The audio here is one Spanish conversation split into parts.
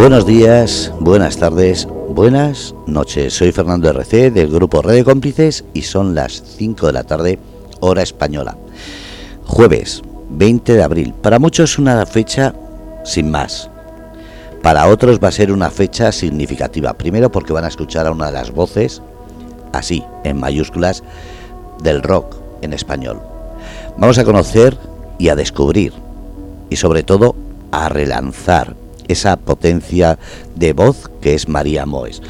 Buenos días, buenas tardes, buenas noches. Soy Fernando RC del grupo Red de Cómplices y son las 5 de la tarde, hora española. Jueves 20 de abril. Para muchos es una fecha sin más. Para otros va a ser una fecha significativa. Primero porque van a escuchar a una de las voces, así, en mayúsculas, del rock en español. Vamos a conocer y a descubrir y sobre todo a relanzar esa potencia de voz que es María Moes.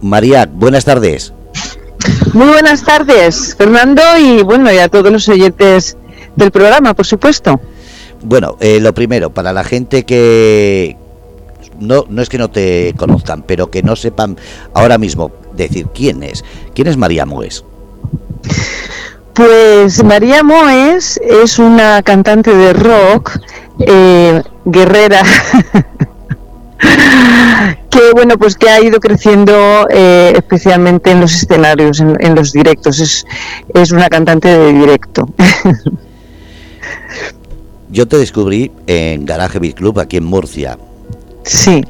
María, buenas tardes. Muy buenas tardes, Fernando, y bueno, y a todos los oyentes del programa, por supuesto. Bueno, eh, lo primero, para la gente que no, no es que no te conozcan, pero que no sepan ahora mismo decir quién es. ¿Quién es María Moes? Pues María Moes es una cantante de rock eh, guerrera que bueno pues que ha ido creciendo eh, especialmente en los escenarios en, los directos es, es, una cantante de directo yo te descubrí en Garage Beat Club aquí en Murcia sí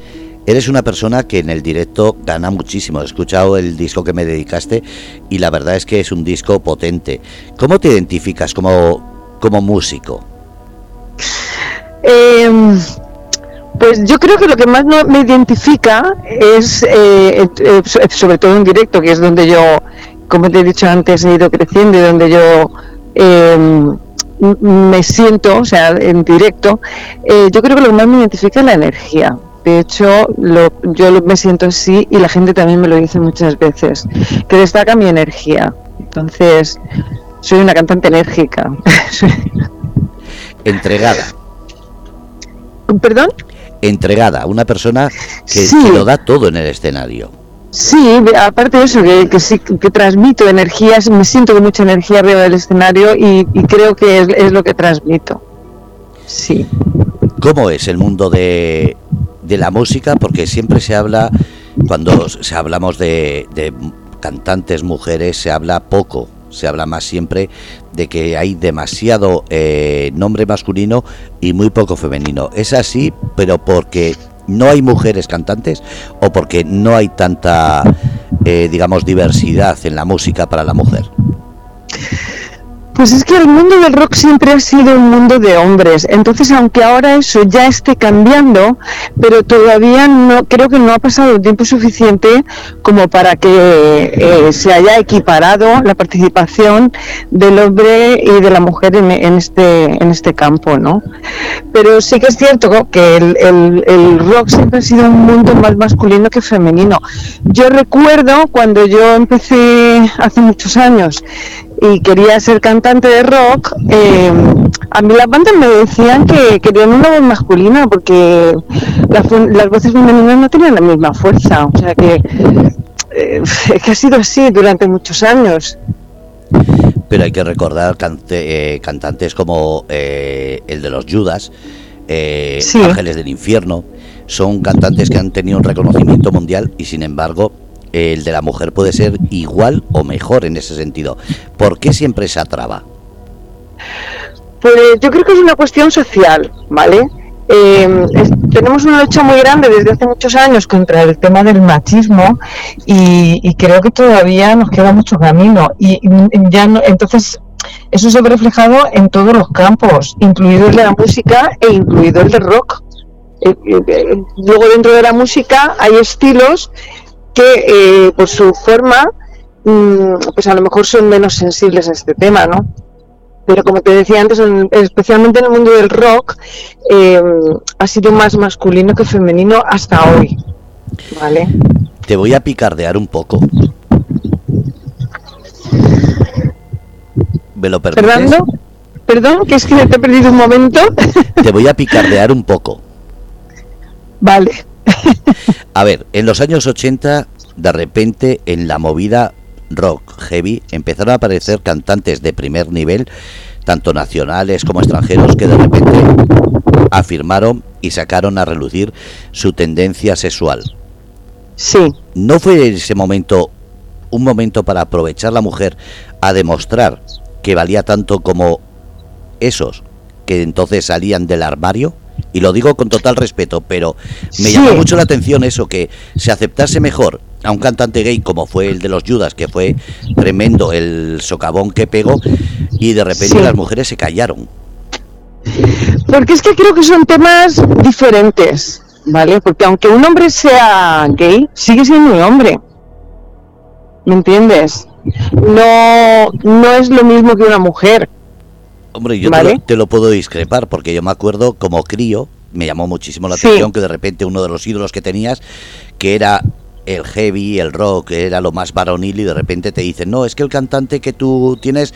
Eres una persona que en el directo gana muchísimo. He escuchado el disco que me dedicaste y la verdad es que es un disco potente. ¿Cómo te identificas como, como músico? Em, pues yo creo que lo que más me identifica es, eh, eh, sobre todo en directo, que es donde yo, como te he dicho antes, he ido creciendo y donde yo em, me siento, o sea, en directo, eh, yo creo que lo que más me identifica es la energía. De hecho, yo me siento así y la gente también me lo dice muchas veces, que destaca mi energía. Entonces, soy una cantante enérgica. Entregada. ¿Perdón? Entregada, una persona que, lo da todo en el escenario. Sí, aparte de eso, que, que, sí, que transmito energías, me siento con mucha energía arriba del escenario y, creo que es, lo que transmito. Sí. ¿Cómo es el mundo de, de la música? Porque siempre se habla, cuando se hablamos de, de cantantes mujeres, se habla poco se habla más siempre de que hay demasiado eh, nombre masculino y muy poco femenino. ¿Es así, pero porque no hay mujeres cantantes o porque no hay tanta, eh, digamos, diversidad en la música para la mujer? Pues es que el mundo del rock siempre ha sido un mundo de hombres, entonces aunque ahora eso ya esté cambiando, pero todavía no creo que no ha pasado el tiempo suficiente como para que eh, se haya equiparado la participación del hombre y de la mujer en, este en este campo, ¿no? Pero sí que es cierto que el, el rock siempre ha sido un mundo más masculino que femenino. Yo recuerdo cuando yo empecé hace muchos años y quería ser cantante de rock, eh, a mí las bandas me decían que querían una voz masculina porque las, voces femeninas no tenían la misma fuerza. O sea que, eh, que ha sido así durante muchos años. Pero hay que recordar eh, cantantes como el de los Judas, Ángeles del Infierno, son cantantes que han tenido un reconocimiento mundial y sin embargo el de la mujer puede ser igual o mejor en ese sentido. ¿Por qué siempre esa traba? Pues yo creo que es una cuestión social, ¿vale? Eh, tenemos una lucha muy grande desde hace muchos años contra el tema del machismo y, creo que todavía nos queda mucho camino y, ya no, entonces eso se ve reflejado en todos los campos, incluido el de la música e incluido el del rock. Eh, eh, luego dentro de la música hay estilos que eh, por su forma, mm, pues a lo mejor son menos sensibles a este tema, ¿no? Pero como te decía antes, especialmente en el mundo del rock, eh, ha sido más masculino que femenino hasta hoy. ¿Vale? Te voy a picardear un poco. ¿Me lo permites? ¿Fernando? Perdón, que es que te he perdido un momento. Te voy a picardear un poco. Vale. A ver, en los años 80, de repente, en la movida rock heavy, empezaron a aparecer cantantes de primer nivel, tanto nacionales como extranjeros, que de repente afirmaron y sacaron a relucir su tendencia sexual. Sí. ¿No fue ese momento un momento para aprovechar la mujer a demostrar que valía tanto como esos que entonces salían del armario y lo digo con total respeto, pero me llamó mucho la atención eso, que se aceptase mejor a un cantante gay como fue el de los Judas, que fue tremendo el socavón que pegó, y de repente las mujeres se callaron. Porque es que creo que son temas diferentes, ¿vale? Porque aunque un hombre sea gay, sigue siendo un hombre. ¿Me entiendes? No, no es lo mismo que una mujer. Hombre, yo te, lo, puedo discrepar, porque yo me acuerdo como crío, me llamó muchísimo la atención que de repente uno de los ídolos que tenías, que era el heavy, el rock, era lo más varonil y de repente te dicen, no, es que el cantante que tú tienes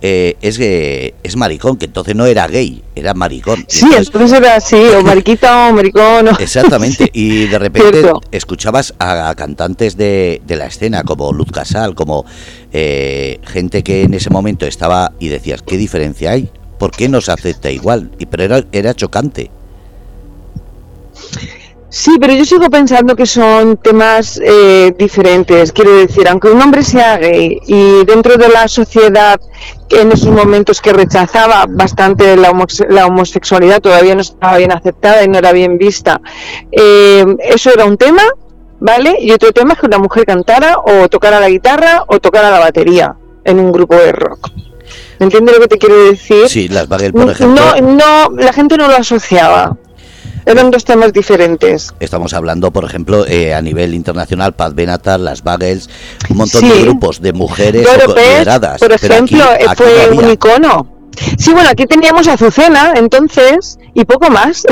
eh, es, es maricón, que entonces no era gay, era maricón. Sí, entonces, era así, o mariquita o maricón. Exactamente, y de repente escuchabas a, cantantes de, de, la escena como Luz Casal, como eh, gente que en ese momento estaba y decías, ¿qué diferencia hay? ¿Por qué no se acepta igual? Y, pero era, era chocante. Sí, pero yo sigo pensando que son temas eh, diferentes. Quiero decir, aunque un hombre sea gay y dentro de la sociedad en esos momentos que rechazaba bastante la, homosexualidad, todavía no estaba bien aceptada y no era bien vista, eh, eso era un tema, ¿vale? Y otro tema es que una mujer cantara o tocara la guitarra o tocara la batería en un grupo de rock. ¿Me entiendes lo que te quiero decir? Sí, las Bagel, por ejemplo. No, no, la gente no lo asociaba eran dos temas diferentes. Estamos hablando, por ejemplo, eh, a nivel internacional, Paz Benatar, Las Bagels, un montón de grupos de mujeres lideradas. Por ejemplo, eh, fue un icono. Sí, bueno, aquí teníamos Azucena, entonces, y poco más.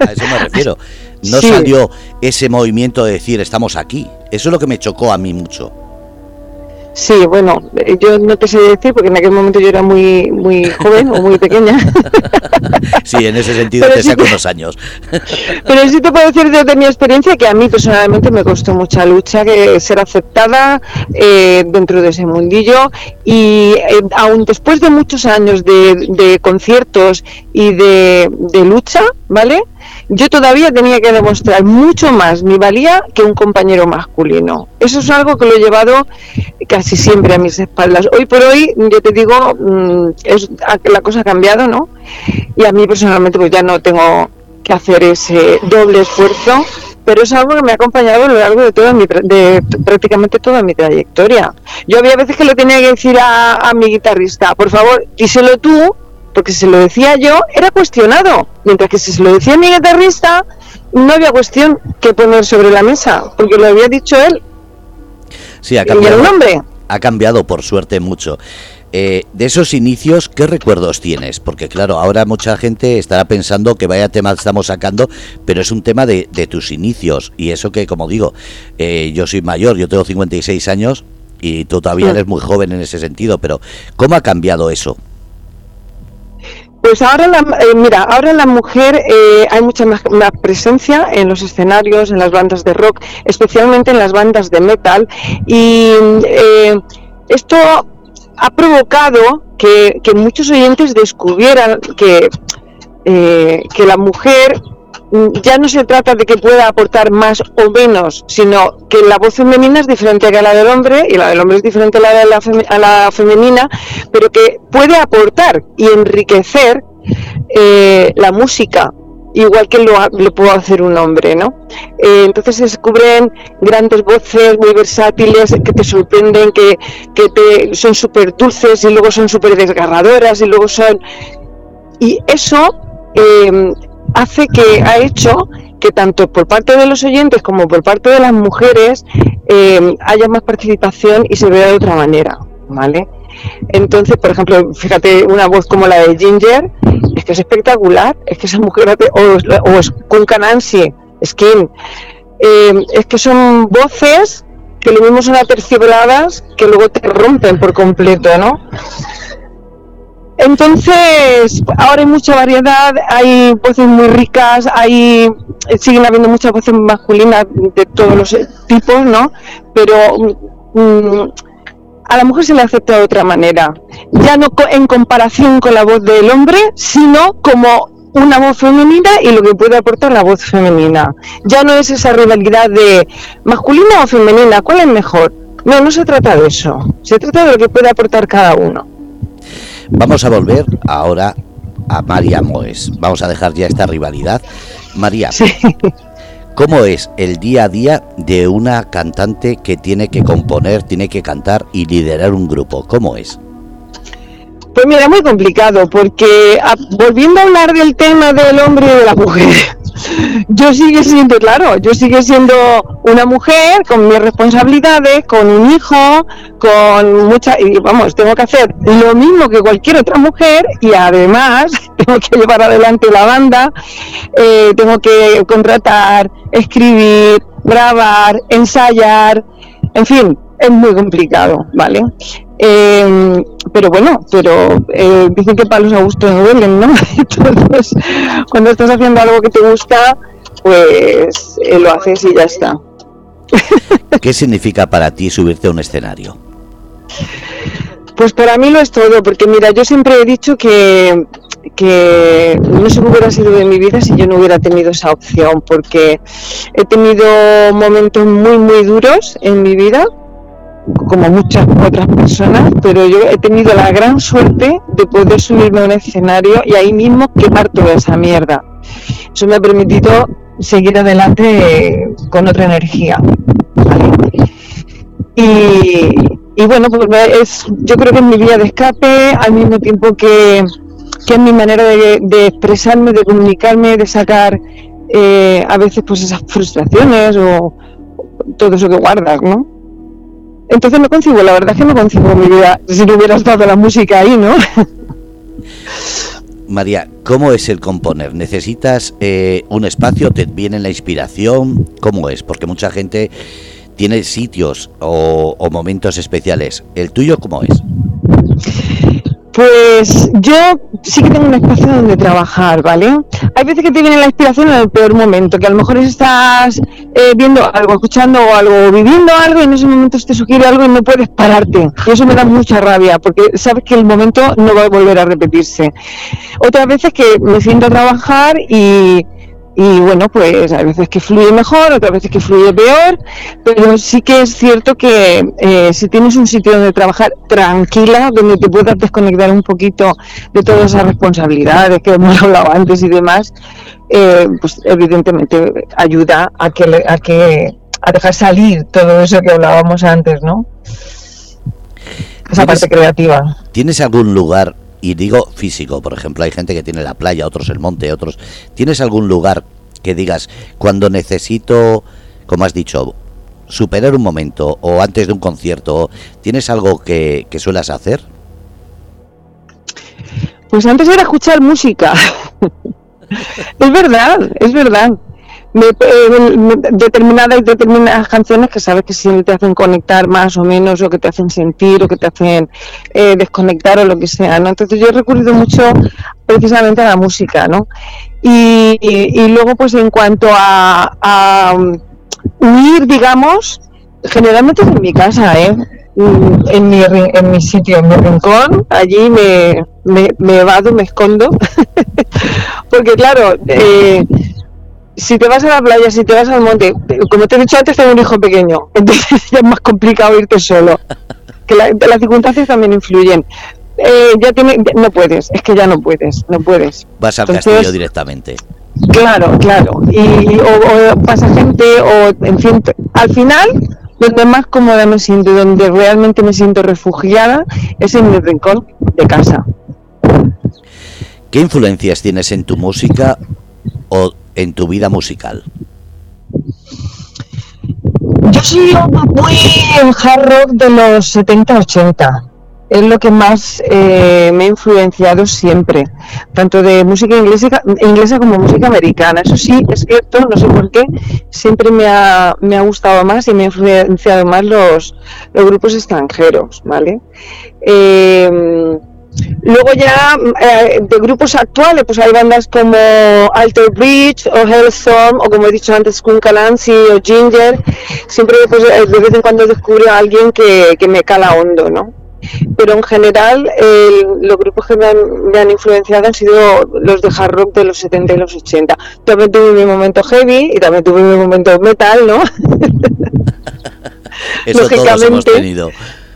A eso me refiero. No salió ese movimiento de decir, estamos aquí. Eso es lo que me chocó a mí mucho. Sí, bueno, eh, yo no te sé decir porque en aquel momento yo era muy muy joven o muy pequeña. sí, en ese sentido te saco unos años. Pero sí te puedo decir desde mi experiencia que a mí personalmente me costó mucha lucha que ser aceptada eh, dentro de ese mundillo y eh, aún después de muchos años de, conciertos y de, de lucha, ¿vale? yo todavía tenía que demostrar mucho más mi valía que un compañero masculino. Eso es algo que lo he llevado casi siempre a mis espaldas. Hoy por hoy, yo te digo, mm, es, la cosa ha cambiado, ¿no? Y a mí personalmente pues ya no tengo que hacer ese doble esfuerzo, pero es algo que me ha acompañado a lo largo de toda mi, de prácticamente toda mi trayectoria. Yo había veces que le tenía que decir a, a mi guitarrista, por favor, díselo tú, porque si se lo decía yo, era cuestionado, mientras que si se lo decía mi guitarrista, no había cuestión que poner sobre la mesa, porque lo había dicho él. Sí, ha cambiado. Ha cambiado, por suerte, mucho. Eh, de esos inicios, ¿qué recuerdos tienes? Porque claro, ahora mucha gente estará pensando que vaya tema estamos sacando, pero es un tema de, tus inicios. Y eso que, como digo, eh, yo soy mayor, yo tengo 56 años y tú todavía eres muy joven en ese sentido, pero ¿cómo ha cambiado eso? Pues ahora, la, eh, mira, ahora la mujer eh, hay mucha más, presencia en los escenarios, en las bandas de rock, especialmente en las bandas de metal, y eh, esto ha provocado que, muchos oyentes descubrieran que, que la mujer ya no se trata de que pueda aportar más o menos, sino que la voz femenina es diferente a la del hombre y la del hombre es diferente a la de la femenina, pero que puede aportar y enriquecer eh, la música igual que lo, lo puede hacer un hombre, ¿no? Eh, entonces se descubren grandes voces muy versátiles que te sorprenden, que, que te, son súper dulces y luego son súper desgarradoras y luego son... Y eso eh, hace que ha hecho que tanto por parte de los oyentes como por parte de las mujeres eh, haya más participación y se vea de otra manera, ¿vale? Entonces, por ejemplo, fíjate una voz como la de Ginger, es que es espectacular, es que esa mujer, o, o es Kunka Nancy, Skin, eh, es que son voces que lo mismo son aterciopeladas que luego te rompen por completo, ¿no? Entonces, ahora hay mucha variedad, hay voces muy ricas, hay siguen habiendo muchas voces masculinas de todos los tipos, ¿no? Pero mm, a la mujer se le acepta de otra manera, ya no en comparación con la voz del hombre, sino como una voz femenina y lo que puede aportar la voz femenina. Ya no es esa rivalidad de masculina o femenina, ¿cuál es mejor? No, no se trata de eso, se trata de lo que puede aportar cada uno. Vamos a volver ahora a María Moes. Vamos a dejar ya esta rivalidad. María, ¿cómo es el día a día de una cantante que tiene que componer, tiene que cantar y liderar un grupo? ¿Cómo es? Pues mira, muy complicado, porque ah, volviendo a hablar del tema del hombre y de la mujer, yo sigue siendo, claro, yo sigue siendo una mujer con mis responsabilidades, con un hijo, con mucha, y vamos, tengo que hacer lo mismo que cualquier otra mujer y además tengo que llevar adelante la banda, eh, tengo que contratar, escribir, grabar, ensayar, en fin, es muy complicado, ¿vale? Eh, pero bueno, pero eh, dicen que palos a gusto no duelen, ¿no? Entonces, cuando estás haciendo algo que te gusta, pues eh, lo haces y ya está. ¿Qué significa para ti subirte a un escenario? Pues para mí lo es todo, porque mira, yo siempre he dicho que, que no sé qué hubiera sido de mi vida si yo no hubiera tenido esa opción, porque he tenido momentos muy, muy duros en mi vida, como muchas otras personas, pero yo he tenido la gran suerte de poder subirme a un escenario y ahí mismo quemar toda esa mierda. Eso me ha permitido seguir adelante con otra energía. Y, bueno, pues es, yo creo que es mi vía de escape, al mismo tiempo que, es mi manera de, expresarme, de comunicarme, de sacar eh, a veces pues esas frustraciones o todo eso que guardas, ¿no? Entonces no concibo, la verdad es que no concibo mi vida si no hubiera estado la música ahí, ¿no? María, ¿cómo es el componer? ¿Necesitas eh, un espacio? ¿Te viene la inspiración? ¿Cómo es? Porque mucha gente tiene sitios o momentos especiales. ¿El tuyo cómo es? Pues yo sí que tengo un espacio donde trabajar, ¿vale? Hay veces que te viene la inspiración en el peor momento, que a lo mejor estás eh, viendo algo, escuchando algo, viviendo algo y en ese momento te sugiere algo y no puedes pararte. Eso me da mucha rabia, porque sabes que el momento no va a volver a repetirse. Otras veces que me siento a trabajar y, y bueno, pues hay veces que fluye mejor, otras veces que fluye peor, pero sí que es cierto que eh, si tienes un sitio donde trabajar tranquila, donde te puedas desconectar un poquito de todas esas responsabilidades que hemos hablado antes y demás, eh, pues evidentemente ayuda a que, a que a dejar salir todo eso que hablábamos antes, ¿no? Esa parte creativa. ¿Tienes algún lugar y digo físico, por ejemplo, hay gente que tiene la playa, otros el monte, otros. ¿Tienes algún lugar que digas, cuando necesito, como has dicho, superar un momento o antes de un concierto, ¿tienes algo que, que suelas hacer? Pues antes era escuchar música. es verdad, es verdad. Eh, determinadas determinadas canciones que sabes que siempre te hacen conectar más o menos o que te hacen sentir o que te hacen eh, desconectar o lo que sea entonces yo he recurrido mucho precisamente a la música ¿no? y, y, luego pues en cuanto a, a um, huir digamos generalmente es en mi casa ¿eh? Mm, en mi, en mi sitio, en mi rincón, allí me, me, me evado, me escondo, porque claro, eh, si te vas a la playa, si te vas al monte, como te he dicho antes, tengo un hijo pequeño, entonces ya es más complicado irte solo. Que las circunstancias también influyen. Eh, ya tiene, no puedes, es que ya no puedes, no puedes. Vas al castillo directamente. Claro, claro. Y, o, pasa gente, o en fin, al final, donde más cómoda me siento, donde realmente me siento refugiada, es en mi rincón de casa. ¿Qué influencias tienes en tu música o en tu vida musical? Yo soy muy hard rock de los 70-80. Es lo que más eh, me ha influenciado siempre, tanto de música inglesa, inglesa como música americana. Eso sí, es cierto, no sé por qué, siempre me ha, me ha gustado más y me ha influenciado más los, los grupos extranjeros, ¿vale? Eh, Luego ya eh, de grupos actuales, pues hay bandas como Alter Bridge o Hellstorm o como he dicho antes, Kunkalansi o Ginger. Siempre pues, eh, de vez en cuando descubro a alguien que, me cala hondo, ¿no? Pero en general los grupos que me han, influenciado han sido los de hard rock de los 70 y los 80. También tuve mi momento heavy y también tuve mi momento metal, ¿no? Eso todos hemos tenido.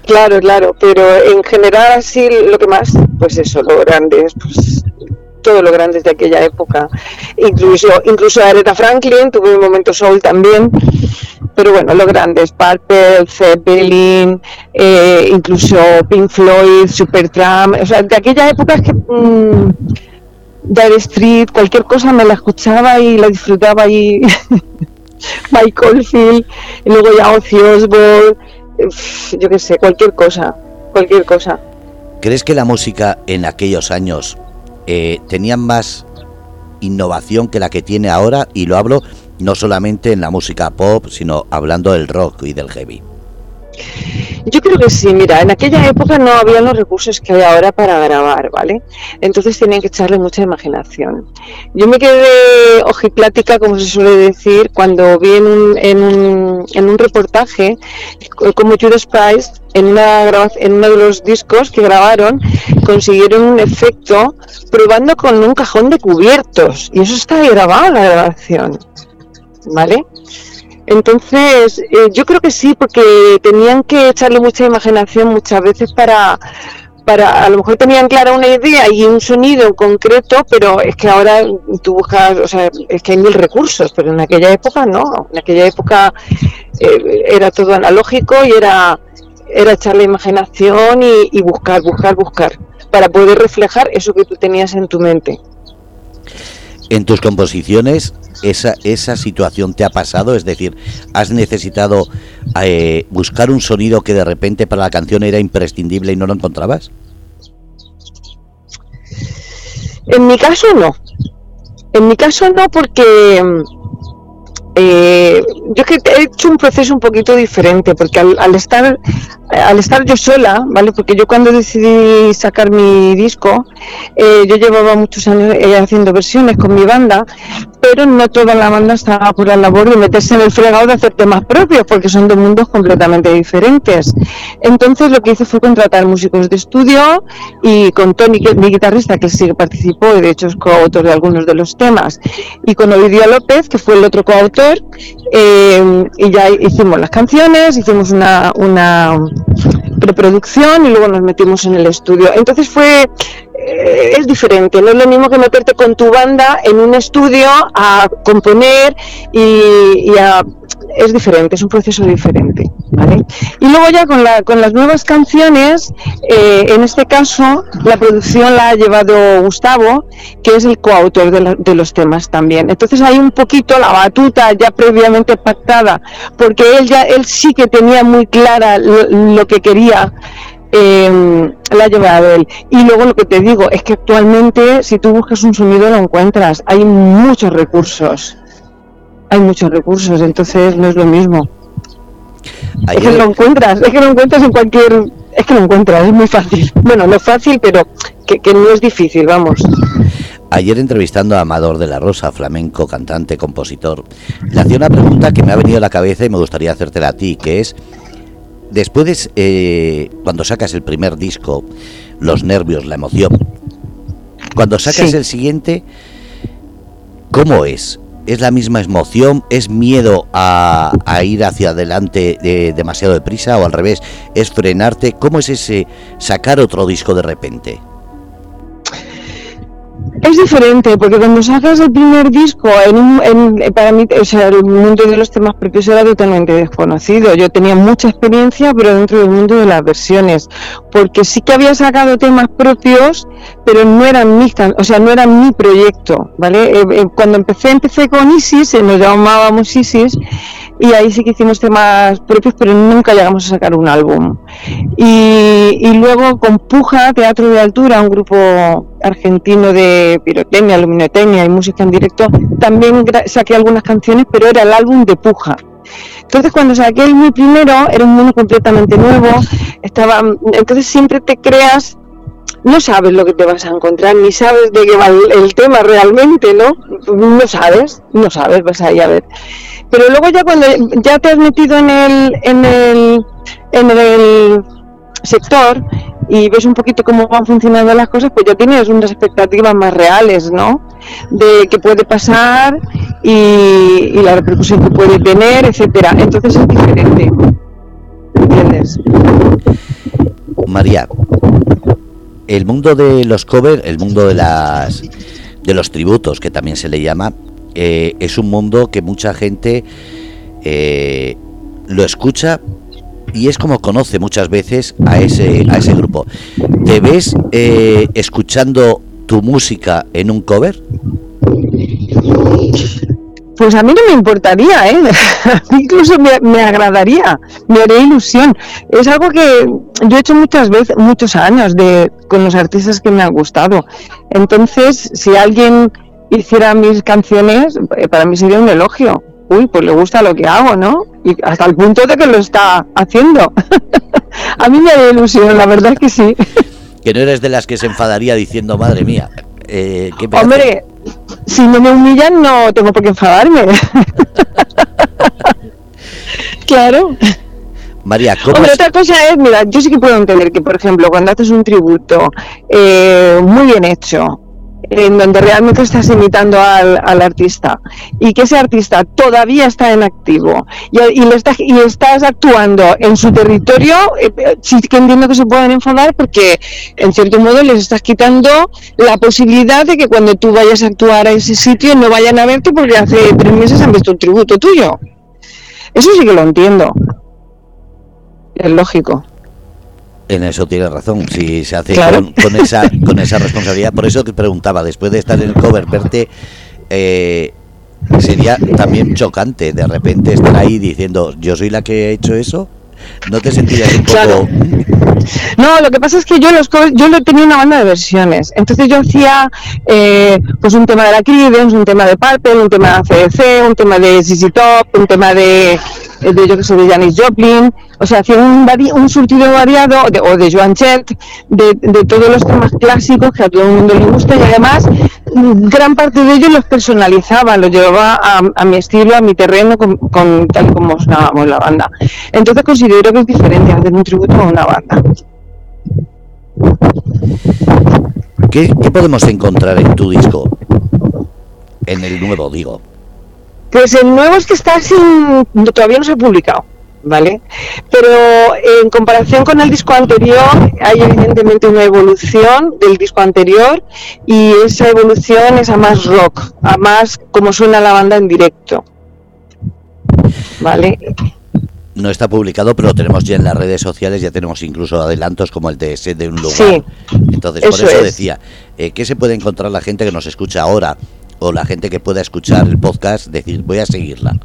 Claro, claro, pero en general así lo que más, pues eso, lo grande es pues todos los grandes de aquella época. Incluso, incluso Aretha Franklin tuvo un momento soul también. Pero bueno, los grandes, Purple, Zeppelin, eh, incluso Pink Floyd, Supertramp, o sea, de aquella época es que mmm, Street, cualquier cosa me la escuchaba y la disfrutaba y Michael Field, luego ya Ozzy Osbourne, yo qué sé, cualquier cosa, cualquier cosa. ¿Crees que la música en aquellos años eh, tenía más innovación que la que tiene ahora? Y lo hablo no solamente en la música pop, sino hablando del rock y del heavy. Yo creo que sí, mira, en aquella época no había los recursos que hay ahora para grabar, ¿vale? Entonces tenían que echarle mucha imaginación. Yo me quedé ojiplática, como se suele decir, cuando vi en un, en un, en un reportaje como Judas Price, en, una en uno de los discos que grabaron, consiguieron un efecto probando con un cajón de cubiertos. Y eso está grabado en la grabación, ¿vale? Entonces, eh, yo creo que sí, porque tenían que echarle mucha imaginación muchas veces para, para, a lo mejor tenían clara una idea y un sonido en concreto, pero es que ahora tú buscas, o sea, es que hay mil recursos, pero en aquella época no, en aquella época eh, era todo analógico y era, era echarle imaginación y, y buscar, buscar, buscar, para poder reflejar eso que tú tenías en tu mente. En tus composiciones esa, esa situación te ha pasado? Es decir, ¿has necesitado eh, buscar un sonido que de repente para la canción era imprescindible y no lo encontrabas? En mi caso no. En mi caso no porque eh, yo que he hecho un proceso un poquito diferente porque al, estar al estar yo sola, ¿vale? Porque yo cuando decidí sacar mi disco, eh, yo llevaba muchos años eh, haciendo versiones con mi banda, pero no toda la banda estaba por la labor de meterse en el fregado de hacer temas propios, porque son dos mundos completamente diferentes. Entonces lo que hice fue contratar músicos de estudio y con Tony, mi guitarrista, que sí que participó y de hecho es coautor de algunos de los temas, y con Ovidio López, que fue el otro coautor, eh, y ya hicimos las canciones, hicimos una, una preproducción y luego nos metimos en el estudio. Entonces fue, es diferente, no es lo mismo que meterte con tu banda en un estudio a componer y, a, es diferente, es un proceso diferente. ¿vale? Y luego ya con, la, con las nuevas canciones, eh, en este caso la producción la ha llevado Gustavo, que es el coautor de, de los temas también. Entonces hay un poquito la batuta ya previamente pactada, porque él ya él sí que tenía muy clara lo, que quería eh, la ha llevado él. Y luego lo que te digo es que actualmente si tú buscas un sonido lo encuentras, hay muchos recursos, hay muchos recursos, entonces no es lo mismo. Es que lo encuentras, es que lo encuentras en cualquier, es que lo encuentras, es muy fácil. Bueno, no es fácil, pero que, que no es difícil, vamos. Ayer entrevistando a Amador de la Rosa, flamenco, cantante, compositor, le hacía una pregunta que me ha venido a la cabeza y me gustaría hacértela a ti, que es, después de, eh, cuando sacas el primer disco, los nervios, la emoción, cuando sacas el siguiente, ¿cómo es? ¿Es la misma emoción? ¿Es miedo a, ir hacia adelante de, demasiado deprisa o al revés? ¿Es frenarte? ¿Cómo es ese sacar otro disco de repente? Es diferente, porque cuando sacas el primer disco, en, para mí, o sea, el mundo de los temas propios era totalmente desconocido. Yo tenía mucha experiencia, pero dentro del mundo de las versiones, porque sí que había sacado temas propios, pero no eran mis, o sea, no eran mi proyecto, ¿vale? Eh, eh, cuando empecé, empecé con Isis, eh, nos llamábamos Isis, y ahí sí que hicimos temas propios, pero nunca llegamos a sacar un álbum. Y, y luego con Puja, Teatro de Altura, un grupo argentino de pirotecnia, luminotecnia y música en directo, también saqué algunas canciones, pero era el álbum de Puja. Entonces cuando saqué el mi primero, era un mundo completamente nuevo, estaba, entonces siempre te creas no sabes lo que te vas a encontrar, ni sabes de qué va el, tema realmente, ¿no? No sabes, no sabes, vas ahí a ver. Pero luego ya cuando ya te has metido en el, en el, en el sector y ves un poquito cómo van funcionando las cosas, pues ya tienes unas expectativas más reales, ¿no? De qué puede pasar y, y la repercusión que puede tener, etcétera. Entonces es diferente. ¿Entiendes? María, el mundo de los covers, el mundo de las de los tributos, que también se le llama, eh, es un mundo que mucha gente eh, lo escucha y es como conoce muchas veces a ese, a ese grupo. ¿Te ves eh, escuchando tu música en un cover? Pues a mí no me importaría, ¿eh? incluso me, agradaría, me haría ilusión. Es algo que yo he hecho muchas veces, muchos años de, con los artistas que me han gustado. Entonces, si alguien hiciera mis canciones, eh, para mí sería un elogio. Uy, pues le gusta lo que hago, ¿no? Y hasta el punto de que lo está haciendo. a mí me haría ilusión, la verdad es que sí. que no eres de las que se enfadaría diciendo, madre mía, eh, Hombre, si no me humillan no tengo por qué enfadarme. claro. María, ¿cómo Hombre, otra cosa es, mira, yo sí que puedo entender que, por ejemplo, cuando haces un tributo eh, muy bien hecho, en donde realmente estás imitando al, artista y que ese artista todavía está en activo y, le y estás actuando en su territorio, eh, eh, sí que entiendo que se pueden enfadar porque en cierto modo les estás quitando la posibilidad de que cuando tú vayas a actuar a ese sitio no vayan a verte porque hace tres meses han visto un tributo tuyo. Eso sí que lo entiendo. Es lógico. En eso tiene razón, si se hace con, esa con esa responsabilidad. Por eso te preguntaba, después de estar en el cover, verte, eh, sería también chocante de repente estar ahí diciendo, yo soy la que he hecho eso. ¿No te sentirías un poco...? No, lo que pasa es que yo los yo tenía una banda de versiones. Entonces yo hacía eh, pues un tema de la Creedence, un tema de Purple, un tema de ACDC, un tema de ZZ Top, un tema de, de yo que sé, de Janis Joplin. O sea, hacía un, un surtido variado, o de Joan Jett, de, de, todos los temas clásicos que a todo el mundo le gusta y además gran parte de ellos los personalizaba, los llevaba a, mi estilo, a mi terreno, con, tal como sonábamos la banda. Entonces considero que es diferente hacer un tributo a una banda. ¿Qué, ¿Qué podemos encontrar en tu disco? En el nuevo, digo. Pues el nuevo es que está sin. todavía no se ha publicado. ¿Vale? Pero en comparación con el disco anterior hay evidentemente una evolución del disco anterior y esa evolución es a más rock, a más como suena la banda en directo. ¿Vale? No está publicado, pero lo tenemos ya en las redes sociales, ya tenemos incluso adelantos como el de ese de un lugar. Sí, Entonces, por eso decía, eh, ¿qué se puede encontrar la gente que nos escucha ahora o la gente que pueda escuchar el podcast? Decir, voy a seguirla.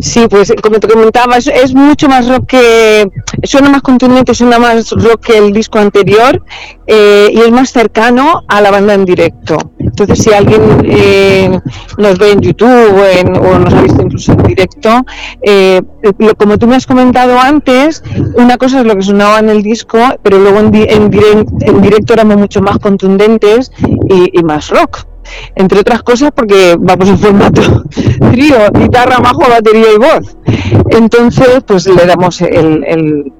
Sí, pues como te comentaba, es, mucho más rock que. Suena más contundente, suena más rock que el disco anterior eh, y es más cercano a la banda en directo. Entonces, si alguien eh, nos ve en YouTube o, nos ha visto incluso en directo, eh, como tú me has comentado antes, una cosa es lo que sonaba en el disco, pero luego en, en, directo éramos mucho más contundentes y más rock entre otras cosas porque vamos en formato trío, guitarra, bajo, batería y voz. Entonces, pues le damos el,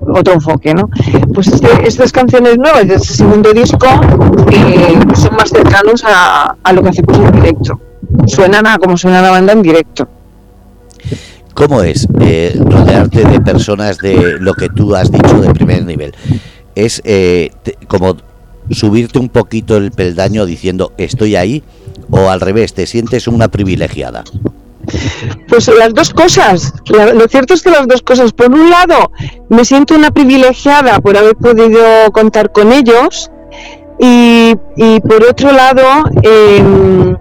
otro enfoque, ¿no? Pues este, estas canciones nuevas de este segundo disco eh, son más cercanos a, lo que hacemos en directo. Suenan a como suena la banda en directo. ¿Cómo es eh, rodearte de personas de lo que tú has dicho de primer nivel? Es eh, como subirte un poquito el peldaño diciendo estoy ahí o al revés, te sientes una privilegiada? Pues las dos cosas. Lo cierto es que las dos cosas. Por un lado, me siento una privilegiada por haber podido contar con ellos y, por otro lado, em,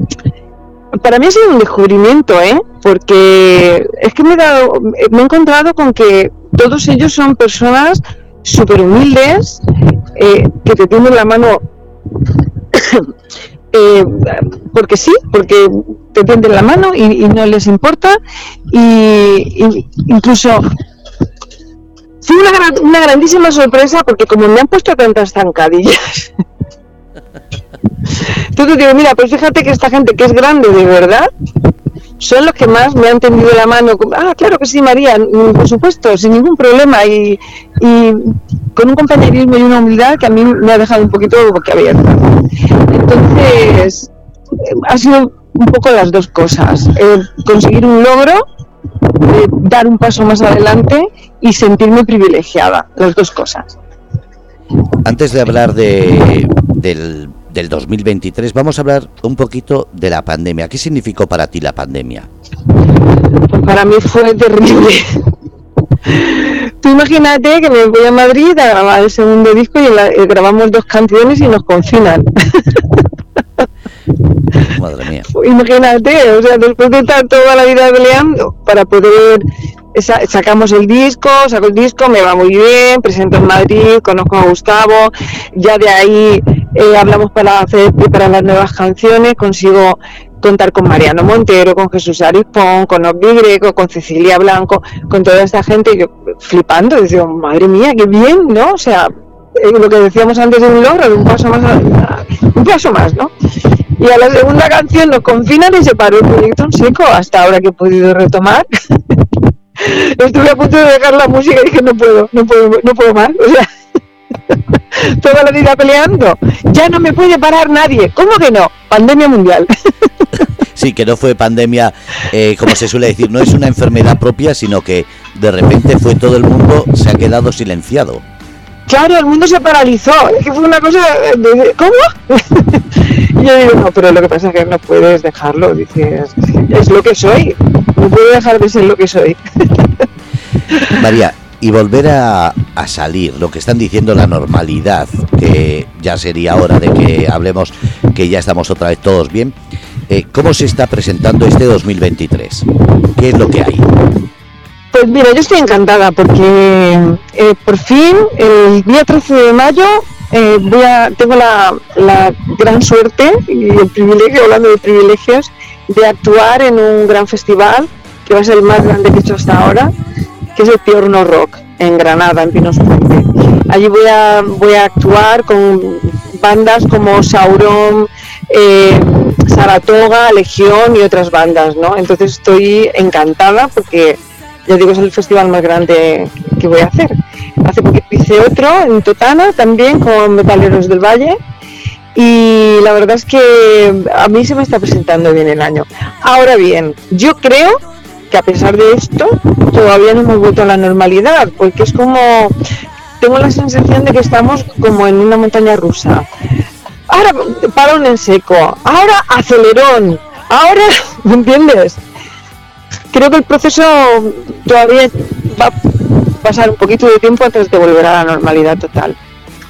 para mí ha sido un descubrimiento, ¿eh? porque es que me he, dado, me he encontrado con que todos ellos son personas súper humildes, eh, que te tienen la mano eh, porque sí, porque te tienden la mano y, no les importa. Y, incluso fue una, una grandísima sorpresa porque como me han puesto tantas zancadillas entonces digo mira pues fíjate que esta gente que es grande de verdad son los que más me han tendido la mano. Ah, claro que sí, María, mm, por supuesto, sin ningún problema. Y, con un compañerismo y una humildad que a mí me ha dejado un poquito boquiabierta. Entonces, eh, ha sido un poco las dos cosas. Conseguir un logro, eh, dar un paso más adelante y sentirme privilegiada, las dos cosas. Antes de hablar de, del del 2023, vamos a hablar un poquito de la pandemia. ¿Qué significó para ti la pandemia? Pues para mí fue terrible. Tú imagínate que me voy a Madrid a grabar el segundo disco y eh, grabamos dos canciones y nos confinan. Madre mía. Imagínate, o sea, después de estar toda la vida peleando para poder sacamos el disco, saco el disco, me va muy bien, presento en Madrid, conozco a Gustavo, ya de ahí eh, hablamos para hacer para las nuevas canciones, consigo contar con Mariano Montero, con Jesús Arispón, con Obi Greco, con Cecilia Blanco, con toda esta gente, yo flipando, decía, madre mía, qué bien, ¿no? O sea, eh, lo que decíamos antes de un logro, de un paso más, un paso más, ¿no? Y a la segunda canción nos confinan y se paró el proyecto en seco, hasta ahora que he podido retomar. Estuve a punto de dejar la música y dije, no puedo, no puedo, no puedo más. O sea, toda la vida peleando. Ya no me puede parar nadie. ¿Cómo que no? Pandemia mundial. Sí, que no fue pandemia, eh, como se suele decir, no es una enfermedad propia, sino que de repente fue todo el mundo, se ha quedado silenciado. Claro, el mundo se paralizó. Es que fue una cosa. De, ¿Cómo? y yo digo, no, pero lo que pasa es que no puedes dejarlo. Dices, es lo que soy. No puedo dejar de ser lo que soy. María, y volver a, salir, lo que están diciendo la normalidad, que ya sería hora de que hablemos que ya estamos otra vez todos bien. Eh, ¿Cómo se está presentando este 2023? ¿Qué es lo que hay? Pues mira, yo estoy encantada porque eh, por fin el día 13 de mayo eh, voy a, tengo la, gran suerte y el privilegio, hablando de privilegios, de actuar en un gran festival que va a ser el más grande que he hecho hasta ahora, que es el Piorno Rock en Granada, en Pinos Puente. Allí voy a, voy a actuar con bandas como Sauron, eh, Saratoga, Legión y otras bandas, ¿no? Entonces estoy encantada porque, ya digo, es el festival más grande que voy a hacer. Hace poquito hice otro en Totana también con Metaleros del Valle y la verdad es que a mí se me está presentando bien el año. Ahora bien, yo creo que a pesar de esto todavía no hemos vuelto a la normalidad, porque es como, tengo la sensación de que estamos como en una montaña rusa. Ahora parón en seco, ahora acelerón, ahora, ¿me entiendes? Creo que el proceso todavía va a pasar un poquito de tiempo antes de volver a la normalidad total.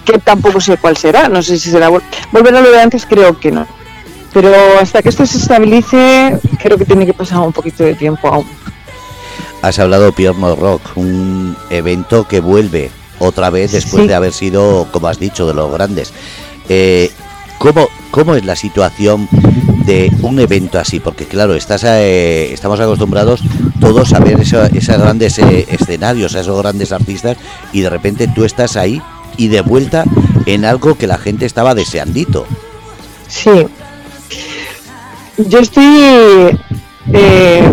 Que tampoco sé cuál será, no sé si será volver a lo de antes, creo que no pero hasta que esto se estabilice, creo que tiene que pasar un poquito de tiempo aún. Has hablado Pierno Rock, un evento que vuelve otra vez después de haber sido, como has dicho, de los grandes. Eh, ¿cómo, ¿Cómo es la situación de un evento así? Porque claro, estás eh, estamos acostumbrados todos a ver esos grandes eh, escenarios, esos grandes artistas, y de repente tú estás ahí y de vuelta en algo que la gente estaba deseandito. Sí, yo estoy eh,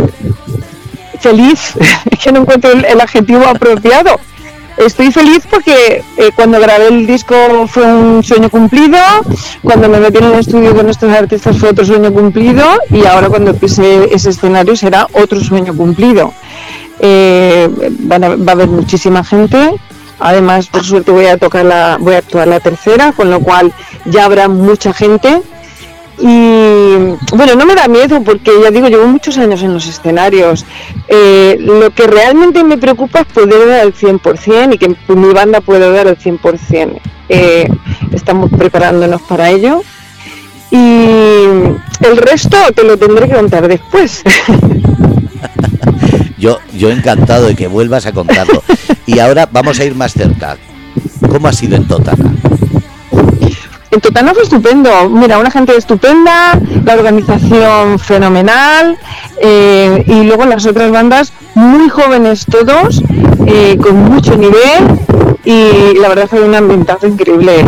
feliz, que no encuentro el, adjetivo apropiado. Estoy feliz porque eh, cuando grabé el disco fue un sueño cumplido, cuando me metí en el estudio con estos artistas fue otro sueño cumplido y ahora cuando pise ese escenario será otro sueño cumplido. Eh, va a haber muchísima gente, además por suerte voy a tocar la, voy a actuar la tercera, con lo cual ya habrá mucha gente y bueno, no me da miedo porque ya digo, llevo muchos años en los escenarios. Eh, lo que realmente me preocupa es poder dar el 100% y que mi banda pueda dar el 100%. Eh, estamos preparándonos para ello. Y el resto te lo tendré que contar después. yo, yo encantado de que vuelvas a contarlo. Y ahora vamos a ir más cerca. ¿Cómo ha sido en Totana? En Totana fue estupendo. Mira, una gente estupenda, la organización fenomenal eh, y luego las otras bandas muy jóvenes todos, eh, con mucho nivel y la verdad fue un ambientazo increíble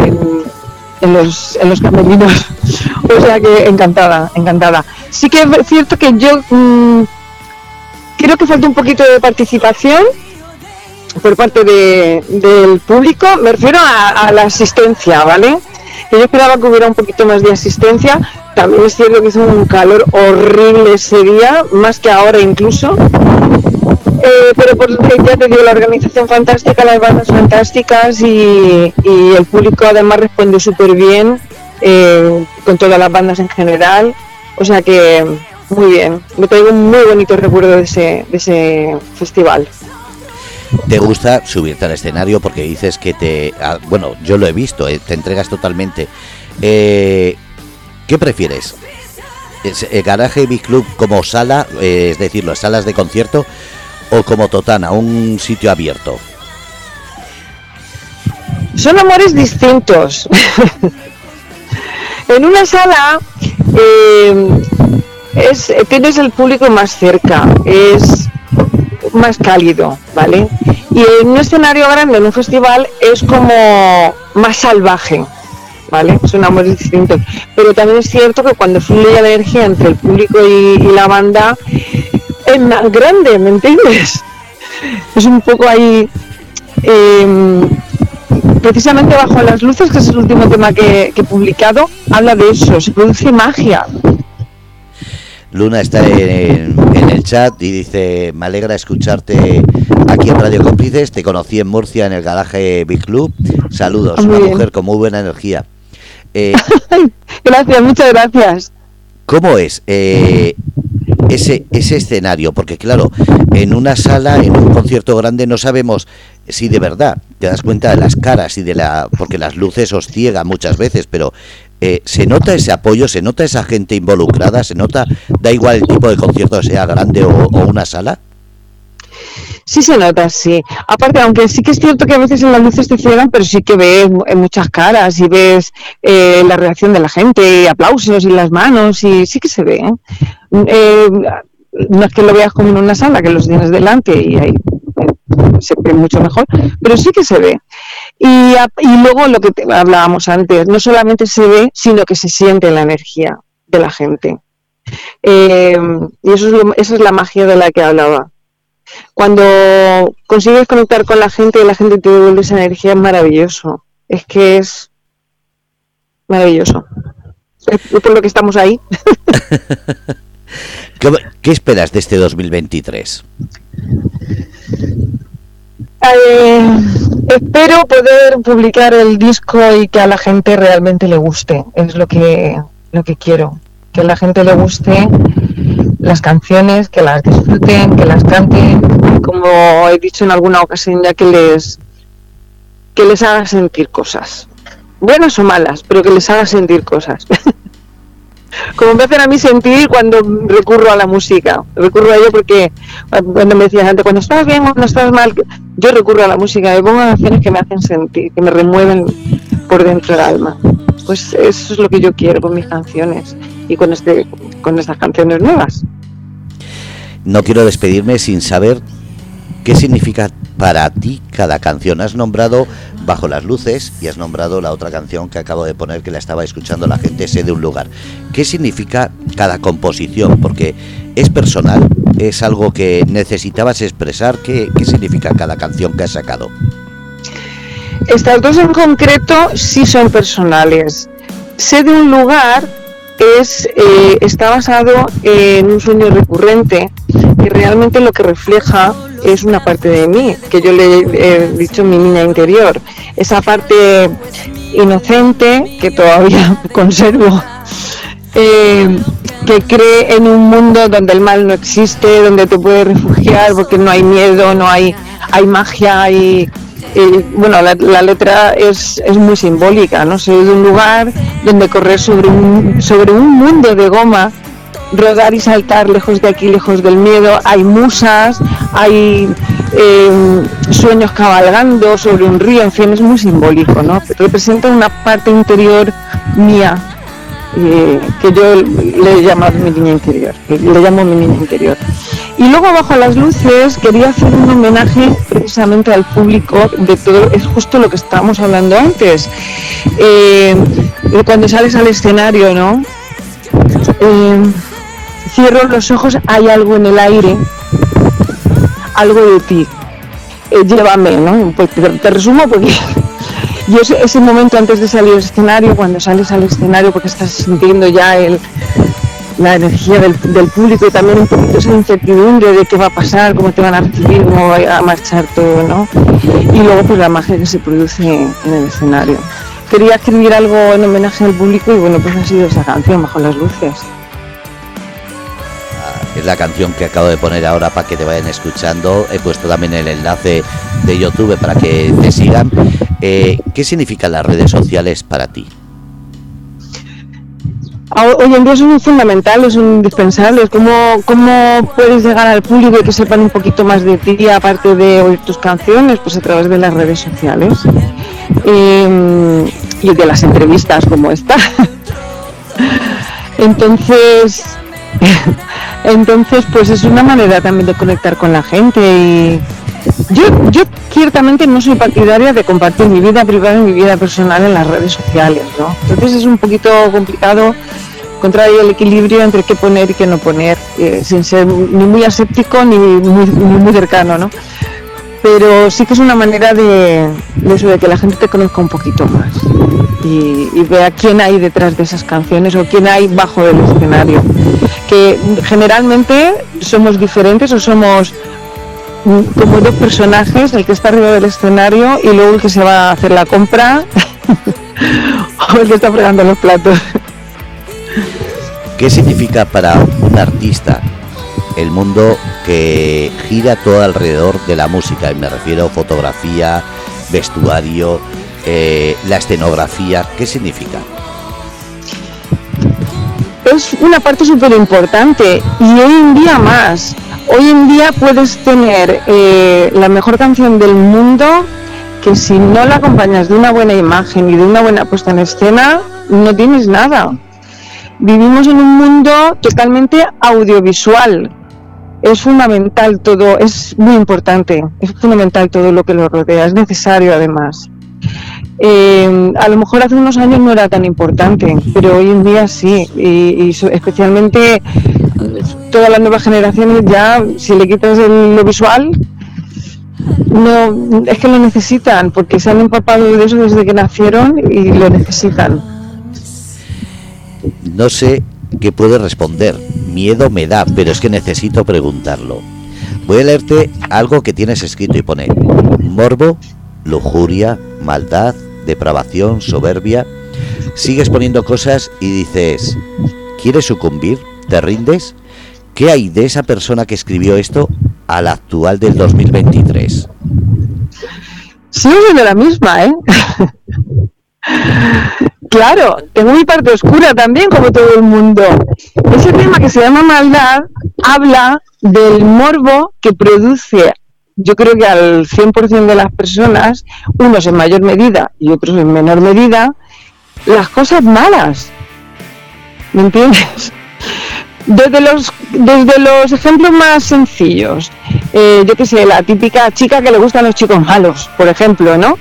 en, los, en camerinos. o sea que encantada, encantada. Sí que es cierto que yo mm, creo que falta un poquito de participación por parte del público, me refiero a la asistencia, ¿vale? Yo esperaba que hubiera un poquito más de asistencia. También es cierto que hizo un calor horrible ese día, más que ahora incluso. Eh, pero por ya te digo, la organización fantástica, las bandas fantásticas y, el público además responde súper bien. eh, con todas las bandas en general. O sea que muy bien, me traigo un muy bonito recuerdo de ese festival. ¿Te gusta subirte al escenario porque dices que te... Ah, bueno, yo lo he visto, eh, te entregas totalmente. Eh, ¿Qué prefieres? ¿El garaje Big Club como sala, eh, es decir, las salas de concierto, o como Totana, un sitio abierto? Son amores distintos. en una sala eh, es, tienes el público más cerca, es más cálido, ¿vale? Y en un escenario grande, en un festival, es como más salvaje, ¿vale? Son amores distintos. Pero también es cierto que cuando fluye la energía entre el público y, la banda, es más grande, ¿me entiendes? Es un poco ahí. Em, precisamente bajo las luces, que es el último tema que, que he publicado, habla de eso, se produce magia. Luna está en, el chat y dice, me alegra escucharte aquí en Radio Cómplices, te conocí en Murcia en el garaje Big Club, saludos, una mujer con muy buena energía. Eh, gracias, muchas gracias. ¿Cómo es eh, ese, ese escenario? Porque claro, en una sala, en un concierto grande, no sabemos si de verdad te das cuenta de las caras y de la... porque las luces os ciegan muchas veces, pero eh, ¿se nota ese apoyo? ¿Se nota esa gente involucrada? ¿Se nota, da igual el tipo de concierto, sea grande o, una sala? Sí se nota, sí. Aparte, aunque sí que es cierto que a veces en las luces te ciegan, pero sí que ves muchas caras y ves eh, la reacción de la gente, y aplausos y las manos, y sí que se ve. ¿eh? no es que lo veas como en una sala, que los tienes delante y ahí se ve mucho mejor, pero sí que se ve. Y, luego lo que hablábamos antes, no solamente se ve, sino que se siente la energía de la gente. Eh, y eso es esa es la magia de la que hablaba. Cuando consigues conectar con la gente y la gente te devuelve esa energía, es maravilloso. Es que es maravilloso. Es por lo que estamos ahí. ¿Qué, esperas de este 2023? Eh, espero poder publicar el disco y que a la gente realmente le guste. Es lo que, lo que quiero. Que a la gente le guste las canciones, que las disfruten, que las canten. Como he dicho en alguna ocasión ya que les, que les haga sentir cosas. Buenas o malas, pero que les haga sentir cosas. como me hacen a mí sentir cuando recurro a la música. Recurro a ello porque cuando me decías antes, cuando estás bien o cuando estás mal, yo recurro a la música, me pongo canciones que me hacen sentir, que me remueven por dentro del alma. Pues eso es lo que yo quiero con mis canciones y con, este, con estas canciones nuevas. No quiero despedirme sin saber qué significa para ti cada canción. Has nombrado Bajo las Luces y has nombrado la otra canción que acabo de poner que la estaba escuchando la gente, Sé de un lugar. ¿Qué significa cada composición? Porque es personal, es algo que necesitabas expresar. ¿Qué, significa cada canción que has sacado? Estas dos en concreto sí son personales. Sé de un lugar es, eh, está basado en un sueño recurrente que realmente lo que refleja es una parte de mí, que yo le he dicho mi niña interior, esa parte inocente que todavía conservo, eh, que cree en un mundo donde el mal no existe, donde te puedes refugiar porque no hay miedo, no hay, hay magia, hay bueno, la, letra es, es, muy simbólica, ¿no? Soy de un lugar donde correr sobre un, sobre un mundo de goma, rodar y saltar lejos de aquí, lejos del miedo. Hay musas, hay em, sueños cabalgando sobre un río, en fin, es muy simbólico, ¿no? Representa una parte interior mía eh, que yo le he llamado mi niña interior, le llamo mi niña interior. Y luego bajo las luces quería hacer un homenaje precisamente al público de todo, es justo lo que estábamos hablando antes. Eh, cuando sales al escenario, ¿no? Eh, cierro los ojos, hay algo en el aire, algo de ti. llévame, ¿no? Pues te, resumo porque y ese, ese momento antes de salir al escenario, cuando sales al escenario porque estás sintiendo ya el, la energía del, público y también un poquito esa incertidumbre de qué va a pasar, cómo te van a recibir, cómo va a marchar todo, ¿no? Y luego pues la magia que se produce en el escenario. quería escribir algo en homenaje al público y bueno, pues ha sido esa canción, Bajo las Luces. Ah, es la canción que acabo de poner ahora para que te vayan escuchando. He puesto también el enlace de YouTube para que te sigan. Eh, ¿Qué significan las redes sociales para ti? Hoy en día son fundamentales, son indispensables. ¿Cómo, ¿Cómo puedes llegar al público y que sepan un poquito más de ti, aparte de oír tus canciones? Pues a través de las redes sociales em, y de las entrevistas como esta. Entonces, entonces, pues es una manera también de conectar con la gente y yo, ciertamente no soy partidaria de compartir mi vida privada y mi vida personal en las redes sociales, ¿no? Entonces es un poquito complicado encontrar el equilibrio entre qué poner y qué no poner, eh, sin ser ni muy aséptico ni muy, muy, cercano, ¿no? Pero sí que es una manera de, eso, de que la gente te conozca un poquito más y, y vea quién hay detrás de esas canciones o quién hay bajo el escenario. Que generalmente somos diferentes o somos como dos personajes, el que está arriba del escenario y luego el que se va a hacer la compra o el que está fregando los platos. ¿Qué significa para un artista el mundo que gira todo alrededor de la música? Y me refiero a fotografía, vestuario, eh, la escenografía. ¿Qué significa? Es una parte súper importante y hoy en día más Hoy en día puedes tener eh, la mejor canción del mundo que si no la acompañas de una buena imagen y de una buena puesta en escena, no tienes nada. Vivimos en un mundo totalmente audiovisual. Es fundamental todo, es muy importante, es fundamental todo lo que lo rodea, es necesario además. Eh, a lo mejor hace unos años no era tan importante, pero hoy en día sí, y especialmente todas las nuevas generaciones ya, si le quitas lo visual, no es que lo necesitan, porque se han empapado de eso desde que nacieron y lo necesitan. No sé qué puede responder. Miedo me da, pero es que necesito preguntarlo. Voy a leerte algo que tienes escrito y pone morbo, lujuria, maldad, depravación, soberbia. Sigues poniendo cosas y dices, ¿quieres sucumbir? ¿Te rindes? ¿Qué hay de esa persona que escribió esto al actual del 2023? Sigo de la misma, ¿eh? claro, tengo mi parte oscura también, como todo el mundo. Ese tema que se llama maldad habla del morbo que produce, yo creo que al 100% de las personas, unos en mayor medida y otros en menor medida, las cosas malas. ¿Me entiendes? Desde los, desde los ejemplos más sencillos, eh, yo qué sé, la típica chica que le gustan los chicos malos, por ejemplo, ¿no?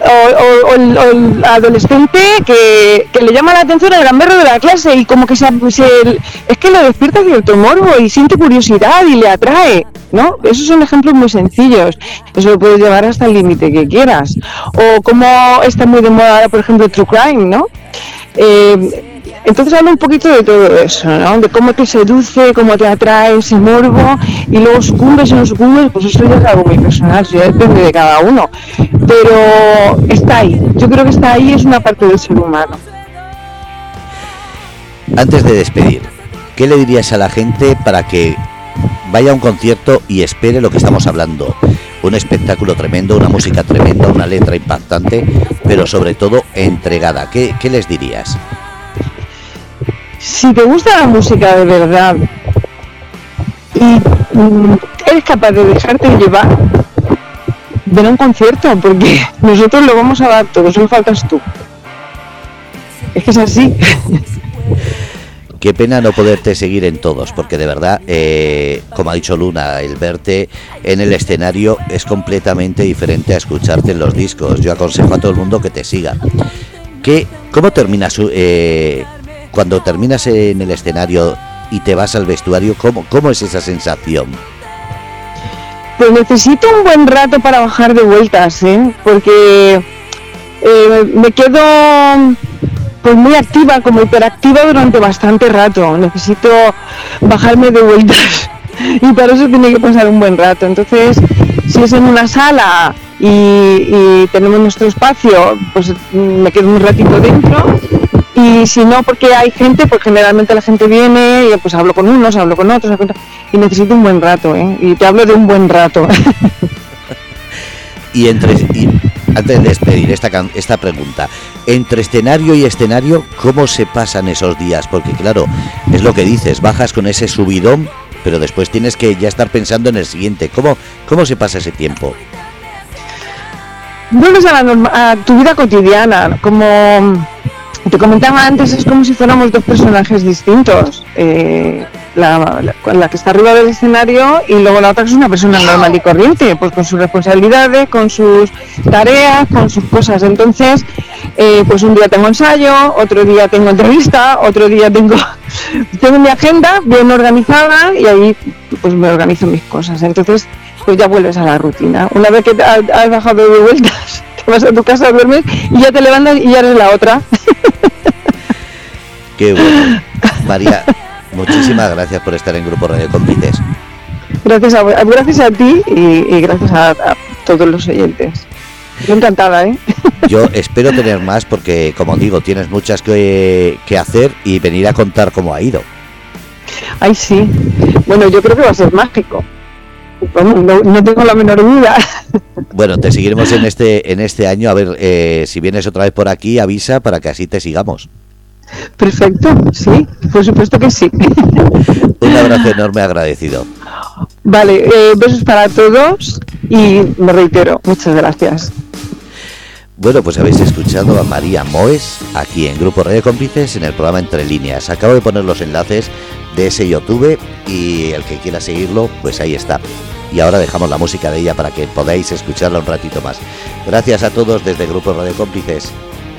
O, el, adolescente que, le llama la atención al gamberro de la clase y como que se, es que le despierta cierto morbo y siente curiosidad y le atrae, ¿no? Esos son ejemplos muy sencillos. Eso lo puedes llevar hasta el límite que quieras. O como está muy de moda, por ejemplo, True Crime, ¿no? Eh, entonces habla un poquito de todo eso. De cómo te seduce, cómo te atrae ese morbo y luego sucumbes o no sucumbes, pues eso ya es algo muy personal, ya depende de cada uno. Pero está ahí, yo creo que está ahí, es una parte del ser humano. Antes de despedir, ¿qué le dirías a la gente para que vaya a un concierto y espere lo que estamos hablando? Un espectáculo tremendo, una música tremenda, una letra impactante, pero sobre todo entregada. ¿Qué, qué les dirías? Si te gusta la música de verdad y mm, eres capaz de dejarte llevar, ven un concierto, porque nosotros lo vamos a dar todo, solo faltas tú. Es que es así. Qué pena no poderte seguir en todos, porque de verdad, eh, como ha dicho Luna, el verte en el escenario es completamente diferente a escucharte en los discos. Yo aconsejo a todo el mundo que te siga. ¿Qué, ¿Cómo terminas eh, cuando terminas en el escenario y te vas al vestuario, ¿cómo, cómo es esa sensación? Pues necesito un buen rato para bajar de vueltas, ¿eh? porque eh, me quedo pues muy activa, como hiperactiva durante bastante rato. Necesito bajarme de vueltas y para eso tiene que pasar un buen rato. Entonces, si es en una sala y, tenemos nuestro espacio, pues me quedo un ratito dentro y si no porque hay gente, pues generalmente la gente viene y pues hablo con unos, hablo con otros y necesito un buen rato, ¿eh? y te hablo de un buen rato. y entre y antes de despedir esta esta pregunta, entre escenario y escenario, ¿cómo se pasan esos días? Porque claro, es lo que dices, bajas con ese subidón, pero después tienes que ya estar pensando en el siguiente. ¿Cómo cómo se pasa ese tiempo? Vuelves a, la a tu vida cotidiana, como te comentaba antes, es como si fuéramos dos personajes distintos. Eh, la, que está arriba del escenario y luego la otra que es una persona normal y corriente, pues con sus responsabilidades, con sus tareas, con sus cosas. Entonces, eh, pues un día tengo ensayo, otro día tengo entrevista, otro día tengo, tengo mi agenda bien organizada y ahí pues me organizo mis cosas. Entonces, pues ya vuelves a la rutina. Una vez que has bajado de vueltas, te vas a tu casa dormir y ya te levantas y ya eres la otra. Qué bueno. María, muchísimas gracias por estar en Grupo Radio Cómplices. Gracias a, gracias a ti y, gracias a, todos los oyentes. Yo encantada, ¿eh? Yo espero tener más porque, como digo, tienes muchas que, que hacer y venir a contar cómo ha ido. Ay, sí. Bueno, yo creo que va a ser mágico. No, tengo la menor duda. Bueno, te seguiremos en este en este año. A ver, eh, si vienes otra vez por aquí, avisa para que así te sigamos. Perfecto, sí, por supuesto que sí. Un abrazo enorme agradecido. Vale, eh, besos para todos y me reitero, muchas gracias. Bueno, pues habéis escuchado a María Moes aquí en Grupo Radio Cómplices en el programa Entre Líneas. Acabo de poner los enlaces de ese YouTube y el que quiera seguirlo, pues ahí está. Y ahora dejamos la música de ella para que podáis escucharla un ratito más. Gracias a todos desde Grupo Radio Cómplices.